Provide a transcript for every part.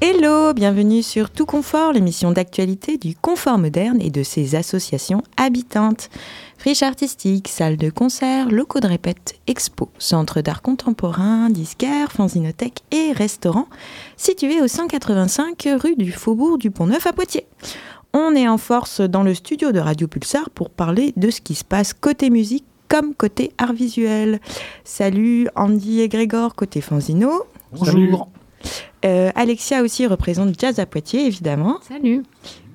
Hello, bienvenue sur Tout Confort, l'émission d'actualité du confort moderne et de ses associations habitantes. Friche artistique, salle de concert, locaux de répète, expo, centre d'art contemporain, disquaire, fanzinothèque et restaurant, situé au 185 rue du Faubourg du Pont-Neuf à Poitiers. On est en force dans le studio de Radio Pulsar pour parler de ce qui se passe côté musique comme côté art visuel. Salut Andy et Grégor côté Fanzino. Bonjour. Euh, Alexia aussi représente Jazz à Poitiers, évidemment. Salut.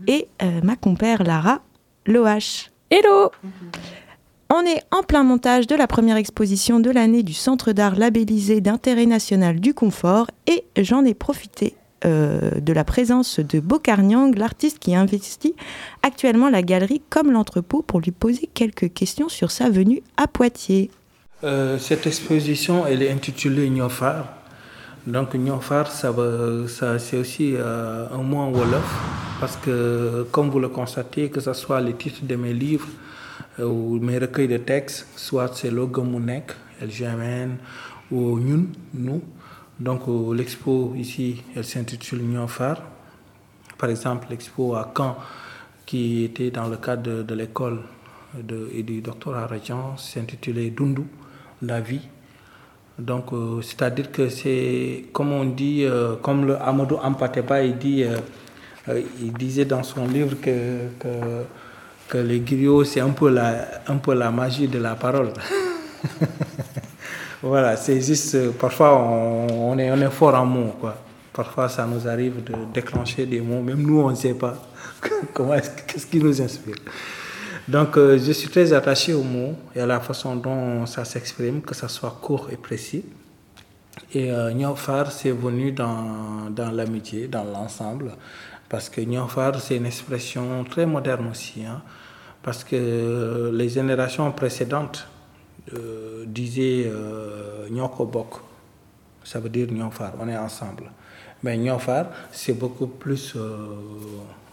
Et euh, ma compère Lara Loache. Hello. On est en plein montage de la première exposition de l'année du Centre d'art labellisé d'intérêt national du confort et j'en ai profité euh, de la présence de Bocarniang, l'artiste qui investit actuellement la galerie comme l'entrepôt pour lui poser quelques questions sur sa venue à Poitiers. cette exposition, elle est intitulée Nyofar. Donc Nyofar, ça, ça c'est aussi euh, un mot en Wolof, parce que comme vous le constatez, que ce soit les titres de mes livres euh, ou mes recueils de textes, soit c'est le Gamunek, LGMN ou Nyun, nous. Donc euh, l'expo ici, elle s'intitule Nyofar. Par exemple, l'expo à Caen, qui était dans le cadre de, de l'école et du doctorat Rajan, s'intitulait Dundu, la vie. Donc, euh, c'est-à-dire que c'est, comme on dit, euh, comme le Amadou Ampateba, il, dit, il disait dans son livre que, que, que les griots, c'est un, un peu la magie de la parole. voilà, c'est juste, parfois on, on, est, fort en mots, quoi. Parfois, ça nous arrive de déclencher des mots, même nous, on ne sait pas qu'est-ce qui nous inspire? Donc, euh, je suis très attaché aux mots et à la façon dont ça s'exprime, que ça soit court et précis. Et euh, c'est venu dans, l'amitié, dans l'ensemble, parce que Nyofar, c'est une expression très moderne aussi, hein, parce que les générations précédentes euh, disaient euh, Nyokobok, ça veut dire Nyofar, on est ensemble. Mais Nyofar, c'est beaucoup plus euh,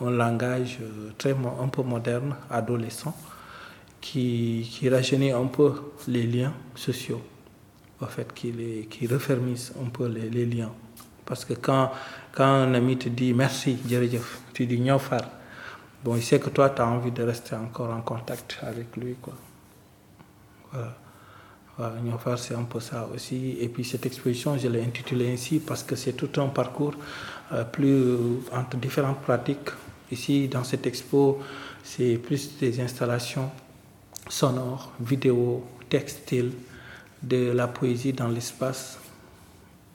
un langage euh, très, un peu moderne, adolescent, qui, qui rajeunit un peu les liens sociaux, en fait, qui, les, qui refermissent un peu les, les, liens. Parce que quand, quand un ami te dit merci, tu dis Nyofar, bon, il sait que toi, tu as envie de rester encore en contact avec lui. Quoi. Voilà. Voilà, c'est un peu ça aussi. Et puis cette exposition, je l'ai intitulée ainsi parce que c'est tout un parcours euh, plus entre différentes pratiques. Ici, dans cette expo, c'est plus des installations sonores, vidéo, textiles, de la poésie dans l'espace,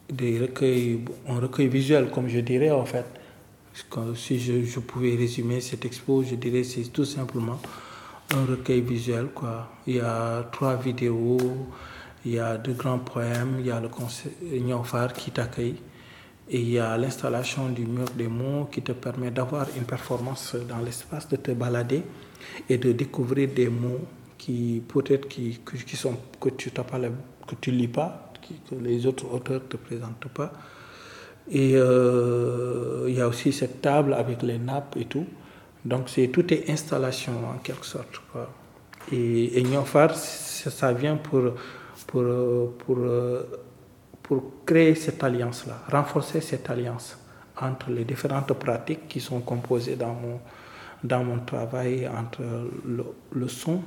des recueils, un recueil visuel, comme je dirais en fait. Si je, je pouvais résumer cette expo, je dirais c'est tout simplement un recueil visuel. Quoi. Il y a trois vidéos, il y a deux grands poèmes, il y a le concert Nyofar qui t'accueille et il y a l'installation du mur des mots qui te permet d'avoir une performance dans l'espace, de te balader et de découvrir des mots qui peut-être qui, qui sont, que tu ne que tu lis pas, que les autres auteurs ne te présentent pas. Et euh, il y a aussi cette table avec les nappes et tout. Donc c'est tout est installation en quelque sorte. Et, et ça vient pour, pour, pour, créer cette alliance-là, renforcer cette alliance entre les différentes pratiques qui sont composées dans mon, dans mon travail, entre le, son,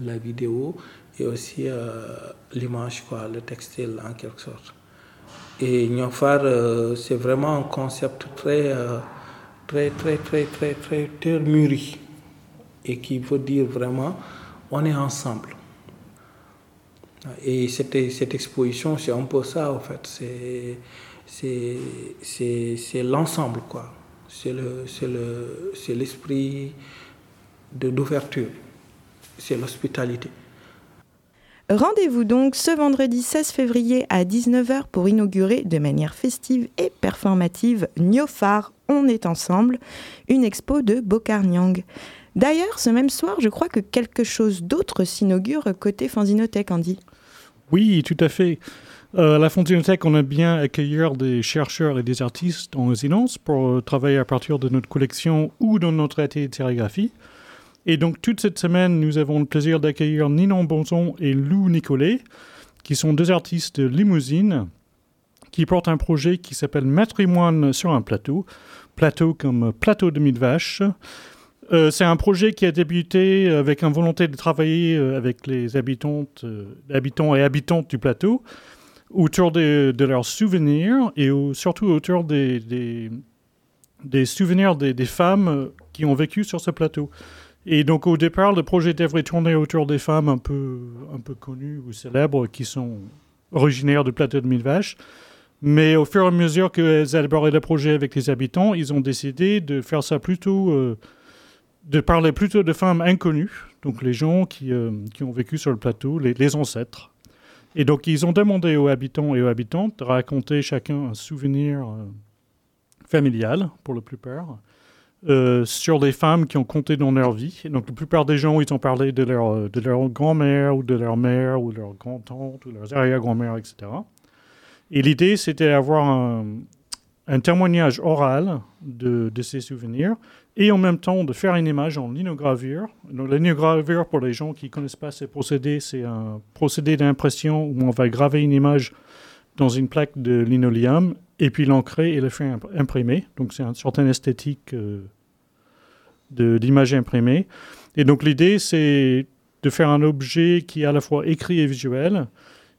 la vidéo et aussi euh, l'image, le textile en quelque sorte. Et Nyofar, euh, c'est vraiment un concept très... Euh, très, très, très, très, très, très mûri et qui veut dire vraiment on est ensemble. Et cette, cette exposition, c'est un peu ça, en fait. C'est l'ensemble, quoi. C'est l'esprit le, d'ouverture. C'est l'hospitalité. Rendez-vous donc ce vendredi 16 février à 19h pour inaugurer de manière festive et performative Nyofar On est ensemble, une expo de Bocarniang. D'ailleurs, ce même soir, je crois que quelque chose d'autre s'inaugure côté Fanzinothèque, Andy. Oui, tout à fait. Euh, la Fanzinothèque, on aime bien accueillir des chercheurs et des artistes en résidence pour travailler à partir de notre collection ou de notre atelier de sérigraphie. Et donc, toute cette semaine, nous avons le plaisir d'accueillir Ninon Bonson et Lou Nicolet, qui sont deux artistes de limousine qui portent un projet qui s'appelle Matrimoine sur un plateau, plateau comme plateau de mille vaches. Euh, c'est un projet qui a débuté avec une volonté de travailler euh, avec les euh, habitants et habitantes du plateau autour de, leurs souvenirs et surtout autour des, souvenirs des, femmes qui ont vécu sur ce plateau. Et donc au départ, le projet devrait tourner autour des femmes un peu, un peu connues ou célèbres qui sont originaires du plateau de Mille Vaches. Mais au fur et à mesure qu'elles élaboraient le projet avec les habitants, ils ont décidé de faire ça plutôt, euh, de parler plutôt de femmes inconnues, donc les gens qui, euh, qui ont vécu sur le plateau, les, les, ancêtres. Et donc ils ont demandé aux habitants et aux habitantes de raconter chacun un souvenir euh, familial, pour la plupart, euh, sur des femmes qui ont compté dans leur vie. donc, la plupart des gens, ils ont parlé de leur, euh, de leur grand-mère ou de leur mère ou de leur grand-tante ou de leurs arrière-grand-mère, etc. Et l'idée, c'était d'avoir un, un, témoignage oral de, de, ces souvenirs et en même temps de faire une image en linogravure. Donc, linogravure, pour les gens qui ne connaissent pas ces procédés, c'est un procédé d'impression où on va graver une image dans une plaque de linoléum et puis l'ancrer et le faire imprimer. Donc c'est une certaine esthétique euh, d'image imprimée. Et donc l'idée, c'est de faire un objet qui est à la fois écrit et visuel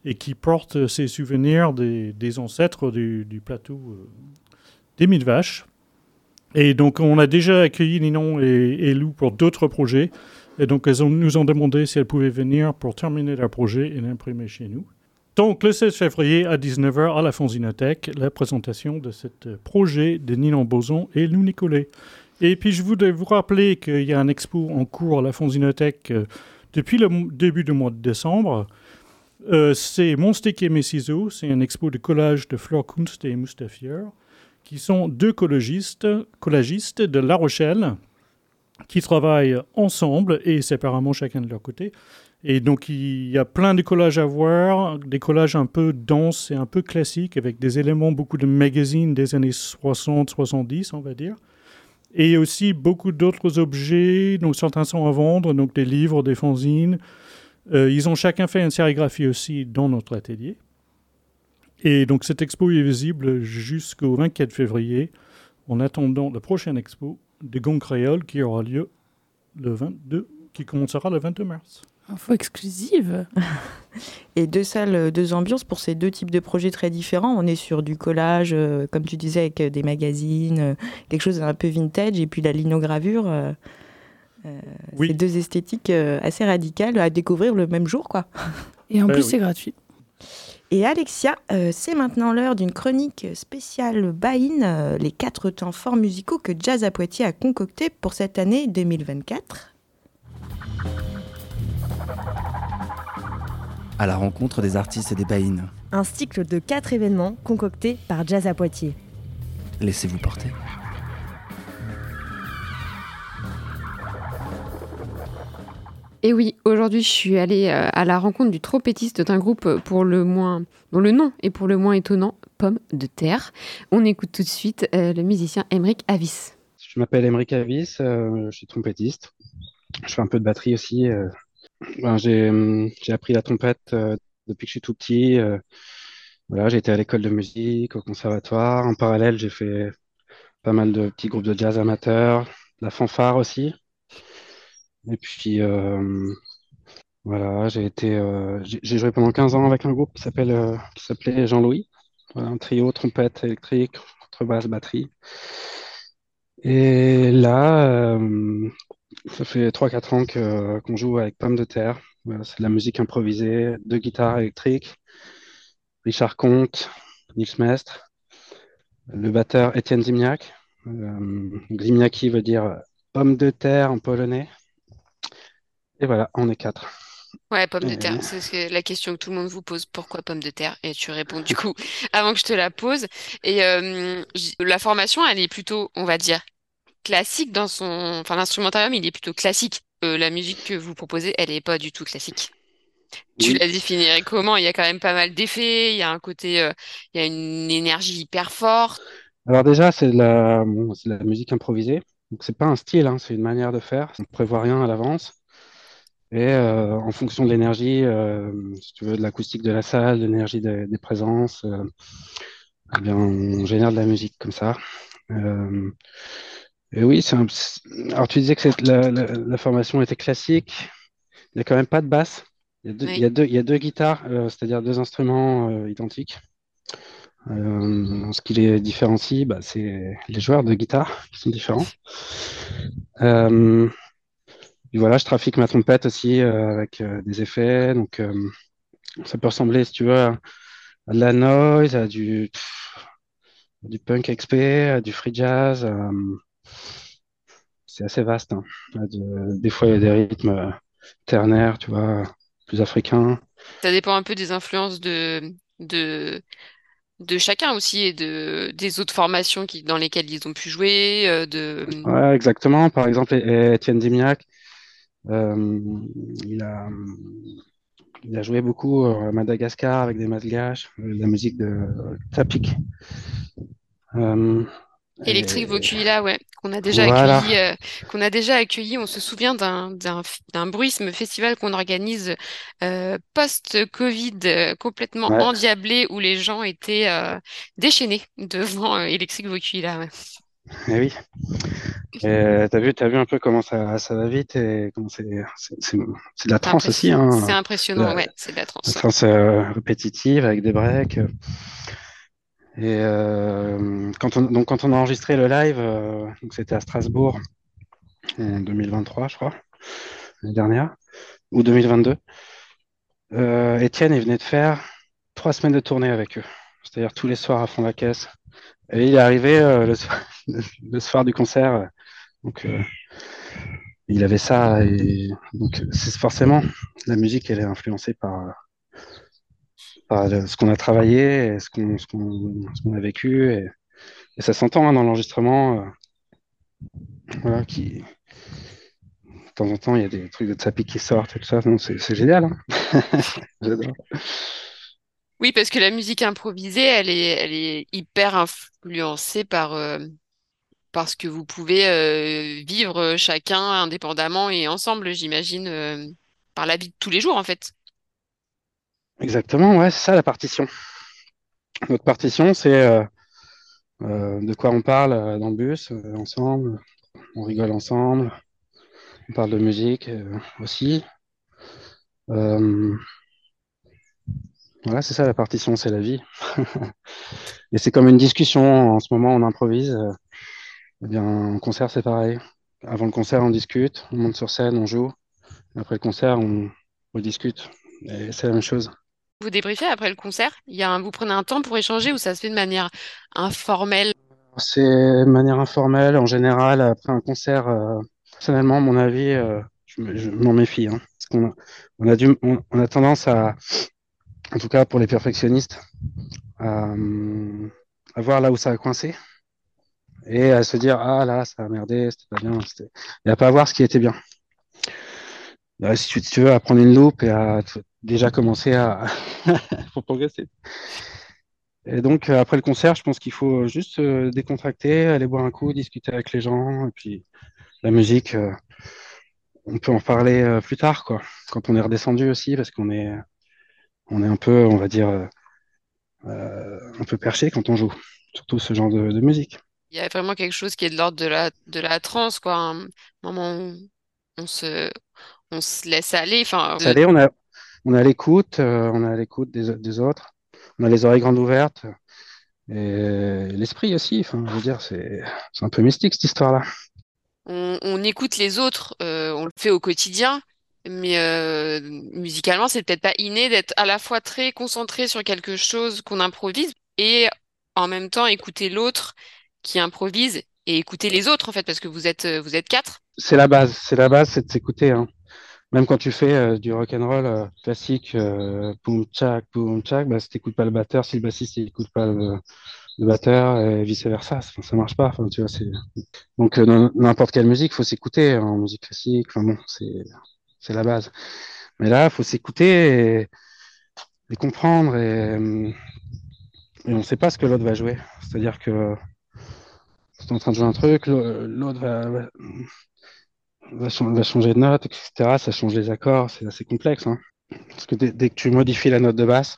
et qui porte ces souvenirs des, ancêtres du, plateau euh, des mille vaches. Et donc on a déjà accueilli Ninon et, et Lou pour d'autres projets. Et donc elles nous ont demandé si elles pouvaient venir pour terminer leur projet et l'imprimer chez nous. Donc, le 16 février à 19h à la Fonzinothèque, la présentation de ce projet de Ninon Boson et Lou Nicolet. Et puis, je voudrais vous rappeler qu'il y a un expo en cours à la Fonzinothèque euh, depuis le début du mois de décembre. Euh, c'est Mon stick et mes ciseaux. C'est un expo de collage de Flore Kunst et Mustafier, qui sont deux collagistes de La Rochelle qui travaillent ensemble et séparément chacun de leur côté et donc, il y a plein de collages à voir, des collages un peu denses et un peu classiques, avec des éléments, beaucoup de magazines des années 60-70, on va dire. Et aussi beaucoup d'autres objets, dont certains sont à vendre, donc des livres, des fanzines. Euh, ils ont chacun fait une sérigraphie aussi dans notre atelier. Et donc, cette expo est visible jusqu'au 24 février, en attendant la prochaine expo de Gong Créole qui aura lieu le 22, qui commencera le 22 mars. Info exclusive. Et deux salles, deux ambiances pour ces deux types de projets très différents. On est sur du collage, euh, comme tu disais, avec euh, des magazines, euh, quelque chose d'un peu vintage, et puis la linogravure. oui. C'est deux esthétiques assez radicales à découvrir le même jour, quoi. Et en plus, c'est gratuit. Et Alexia, c'est maintenant l'heure d'une chronique spéciale Bain, les quatre temps forts musicaux que Jazz à Poitiers a concocté pour cette année 2024. à la rencontre des artistes et des baïnes. Un cycle de quatre événements concoctés par Jazz à Poitiers. Laissez-vous porter. Et oui, aujourd'hui, je suis allée euh, à la rencontre du trompettiste d'un groupe pour le moins, dont le nom est pour le moins étonnant, Pomme de Terre. On écoute tout de suite euh, le musicien Emeric Avis. Je m'appelle Emeric Avis, euh, je suis trompettiste. Je fais un peu de batterie aussi. Ben, j'ai, appris la trompette euh, depuis que je suis tout petit. Euh, voilà, j'ai été à l'école de musique, au conservatoire. En parallèle, j'ai fait pas mal de petits groupes de jazz amateurs, la fanfare aussi. Et puis, euh, voilà, j'ai été, j'ai joué pendant 15 ans avec un groupe qui s'appelle, qui s'appelait Jean-Louis. Voilà, un trio trompette électrique, contrebasse, batterie. Et là, ça fait 3-4 ans qu'on joue avec Pomme de Terre. c'est de la musique improvisée, deux guitares électriques, Richard Comte, Nils Mestre, le batteur Étienne Zimniak. Euh, Zimniaki veut dire pomme de terre en polonais. Et voilà, on est quatre. Ouais, pomme de terre, c'est la question que tout le monde vous pose. Pourquoi pomme de terre? Et tu réponds du coup avant que je te la pose. Et euh, la formation, elle est plutôt, on va dire, classique dans son. Enfin, l'instrumentarium, il est plutôt classique. Euh, la musique que vous proposez, elle n'est pas du tout classique. Tu la définirais comment? Il y a quand même pas mal d'effets, il y a un côté, euh, il y a une énergie hyper forte. Alors déjà, c'est de la, la musique improvisée. Donc c'est pas un style, hein, c'est une manière de faire. On ne prévoit rien à l'avance. Et euh, en fonction de l'énergie, euh, si tu veux, de l'acoustique de la salle, de l'énergie des, des présences, euh, eh bien, on génère de la musique comme ça. Et oui, c'est un... alors tu disais que la, la- la formation était classique. Il n'y a quand même pas de basse. Il y a deux, Oui. il y a deux, il y a deux guitares, c'est-à-dire deux instruments identiques. Ce qui les différencie, bah, c'est les joueurs de guitare qui sont différents. Et voilà, je trafique ma trompette aussi euh, avec euh, des effets. Donc, euh, ça peut ressembler, si tu veux, à, à de la noise, à du, pff, du punk XP, à du free jazz. c'est assez vaste. hein. De- des fois, il y a des rythmes ternaires, tu vois, plus africains. Ça dépend un peu des influences de, de, de chacun aussi et de, des autres formations qui, dans lesquelles ils ont pu jouer. de... Ouais, exactement. Par exemple, Étienne Dimiac, il a, il a joué beaucoup euh, à Madagascar avec des Malgaches, euh, la musique de Tapik. Euh, Electric et- Vocula, ouais, qu'on a déjà Voilà. accueilli, euh, qu'on a déjà accueilli. On se souvient d'un bruisme festival qu'on organise euh, post-Covid, euh, complètement Ouais. endiablé, où les gens étaient euh, déchaînés devant euh, Electric Vocula. ouais. Eh oui. Et t'as vu, t'as vu un peu comment ça, ça va vite et comment c'est, de la impress- aussi, hein. c'est impressionnant, La- ouais, c'est de la La trance. trance euh, répétitive avec des breaks. Et euh, quand on, donc quand on a enregistré le live, euh, c'était à Strasbourg en 2023, je crois, l'année dernière, ou 2022. Euh, Étienne, il venait de faire trois semaines de tournée avec eux, c'est-à-dire tous les soirs à fond la caisse. Et il est arrivé euh, le, soir, du concert, euh, donc euh, il avait ça. Et donc c'est forcément la musique, elle est influencée par ce qu'on a travaillé, et ce qu'on a vécu, et, ça s'entend hein, dans l'enregistrement. voilà, qui de temps en temps il y a des trucs de Tsapi qui sortent et tout ça. C'est génial. hein. J'adore. Oui, parce que la musique improvisée, elle est, elle est hyper influencée par, euh, ce que vous pouvez euh, vivre chacun indépendamment et ensemble, j'imagine, euh, par la vie de tous les jours, en fait. Exactement, ouais, c'est ça la partition. Notre partition, c'est euh, euh, de quoi on parle euh, dans le bus, euh, ensemble, on rigole ensemble, on parle de musique euh, aussi. Voilà, c'est ça la partition, c'est la vie. Et c'est comme une discussion. En ce moment, on improvise. euh, eh bien, en concert, c'est pareil. Avant le concert, on discute, on monte sur scène, on joue. Après le concert, on rediscute. Et c'est la même chose. Vous débriefez après le concert? Il y a un, vous prenez un temps pour échanger ou ça se fait de manière informelle? C'est de manière informelle, en général, après un concert. euh, personnellement, mon avis, euh, je me- je m'en méfie. hein. Parce qu'on a, on a dû, on, on a tendance à, en tout cas pour les perfectionnistes, hum, à voir là où ça a coincé et à se dire ah là ça a merdé, c'était pas bien, et à pas voir ce qui était bien. Là, si tu, veux, à prendre une loupe et à déjà commencer à progresser. Et donc euh, après le concert, je pense qu'il faut juste décontracter, aller boire un coup, discuter avec les gens et puis la musique, euh, on peut en parler euh, plus tard quoi, quand on est redescendu aussi parce qu'on est on est un peu, on va dire, euh, euh, un peu perché quand on joue, surtout ce genre de, de musique. Il y a vraiment quelque chose qui est de l'ordre de la, de la transe, quoi. Un moment où on se, on se laisse aller. Enfin, allait, on a, on a l'écoute, euh, on a l'écoute des, des autres, on a les oreilles grandes ouvertes et l'esprit aussi. Enfin, je veux dire, c'est c'est un peu mystique cette histoire-là. on, on écoute les autres, euh, on le fait au quotidien, mais euh, musicalement, c'est peut-être pas inné d'être à la fois très concentré sur quelque chose qu'on improvise et en même temps écouter l'autre qui improvise et écouter les autres, en fait, parce que vous êtes, euh, quatre. C'est la base, c'est la base, c'est de s'écouter. hein. Même quand tu fais euh, du rock and roll classique, boom tchak, boom tchak, bah, si t'écoutes pas le batteur, si le bassiste n'écoute pas le, batteur et vice versa, enfin, ça marche pas. Donc n'importe quelle musique, faut s'écouter hein, en musique classique. Enfin bon, c'est c'est la base. Mais là, faut s'écouter et, comprendre et, on sait pas ce que l'autre va jouer. C'est-à-dire que es en train de jouer un truc, l'autre va, changer de note, etc. Ça change les accords, c'est assez complexe. Hein. Parce que dès, que tu modifies la note de basse,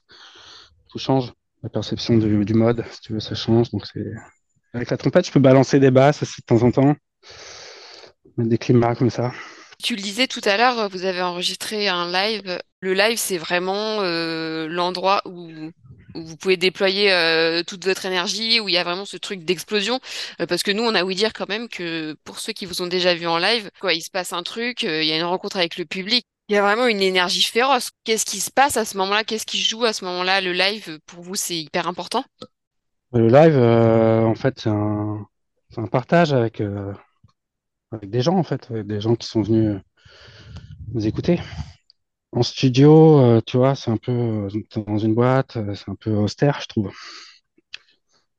tout change. La perception du, mode, si tu veux, ça change. Donc avec la trompette, je peux balancer des basses de temps en temps, mettre des climats comme ça. Tu le disais tout à l'heure, vous avez enregistré un live. Le live, c'est vraiment euh, l'endroit où, vous pouvez déployer euh, toute votre énergie, où il y a vraiment ce truc d'explosion. Euh, parce que nous, on a ouï dire quand même que pour ceux qui vous ont déjà vu en live, quoi, il se passe un truc, il y a une rencontre avec le public. Il y a vraiment une énergie féroce. Qu'est-ce qui se passe à ce moment-là? Qu'est-ce qui joue à ce moment-là? Le live, pour vous, c'est hyper important Le live, en fait, c'est un, un, partage avec avec des gens en fait, des gens qui sont venus nous écouter. En studio, euh, tu vois, c'est un peu euh, dans une boîte, euh, c'est un peu austère, je trouve.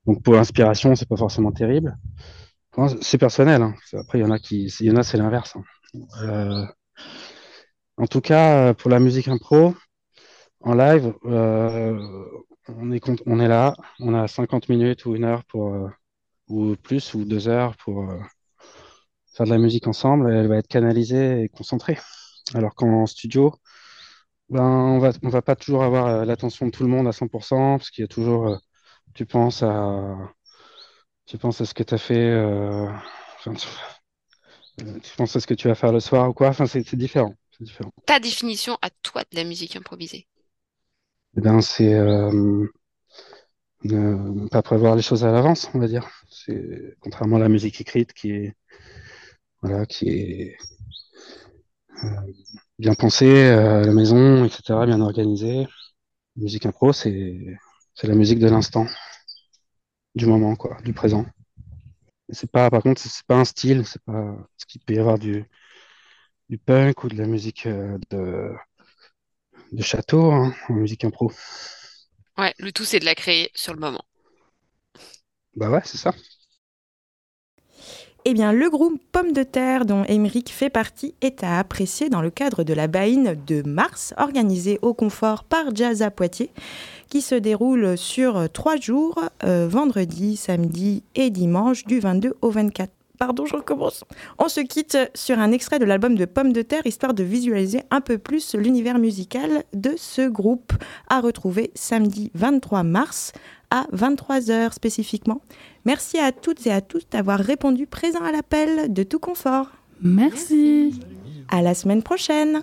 Donc pour l'inspiration, c'est pas forcément terrible. c'est personnel. Hein. Après, il y en a qui, il y en a, c'est l'inverse. Hein. en tout cas, pour la musique impro, en live, on est on est là, on a 50 minutes ou une heure pour, ou plus ou deux heures pour faire de la musique ensemble, elle va être canalisée et concentrée. Alors qu'en studio, ben, on va, on va pas toujours avoir euh, l'attention de tout le monde à 100%, parce qu'il y a toujours, euh, tu penses à, tu penses à ce que tu as fait, euh, tu penses à ce que tu vas faire le soir ou quoi, enfin, c'est différent, différent. Ta définition à toi de la musique improvisée? Eh ben, c'est ne pas prévoir les choses à l'avance, on va dire. C'est contrairement à la musique écrite qui est voilà, qui est euh, bien pensé euh, à la maison, etc., bien organisé. musique impro, c'est la musique de l'instant, du moment, quoi, du présent. C'est pas, par contre, c'est pas un style, c'est pas ce qu'il peut y avoir du, du punk ou de la musique euh, de, de château hein, en musique impro. Ouais, le tout c'est de la créer sur le moment. Bah ouais, c'est ça. Eh bien, le groupe Pomme de Terre, dont Émeric fait partie, est à apprécier dans le cadre de la Baïne de mars, organisée au confort par Jazz à Poitiers, qui se déroule sur trois jours, euh, vendredi, samedi et dimanche, du 22 au 24 pardon, je recommence. On se quitte sur un extrait de l'album de Pomme de Terre, histoire de visualiser un peu plus l'univers musical de ce groupe, à retrouver samedi 23 mars à 23h spécifiquement. Merci à toutes et à tous d'avoir répondu présent à l'appel de tout confort. Merci. À la semaine prochaine.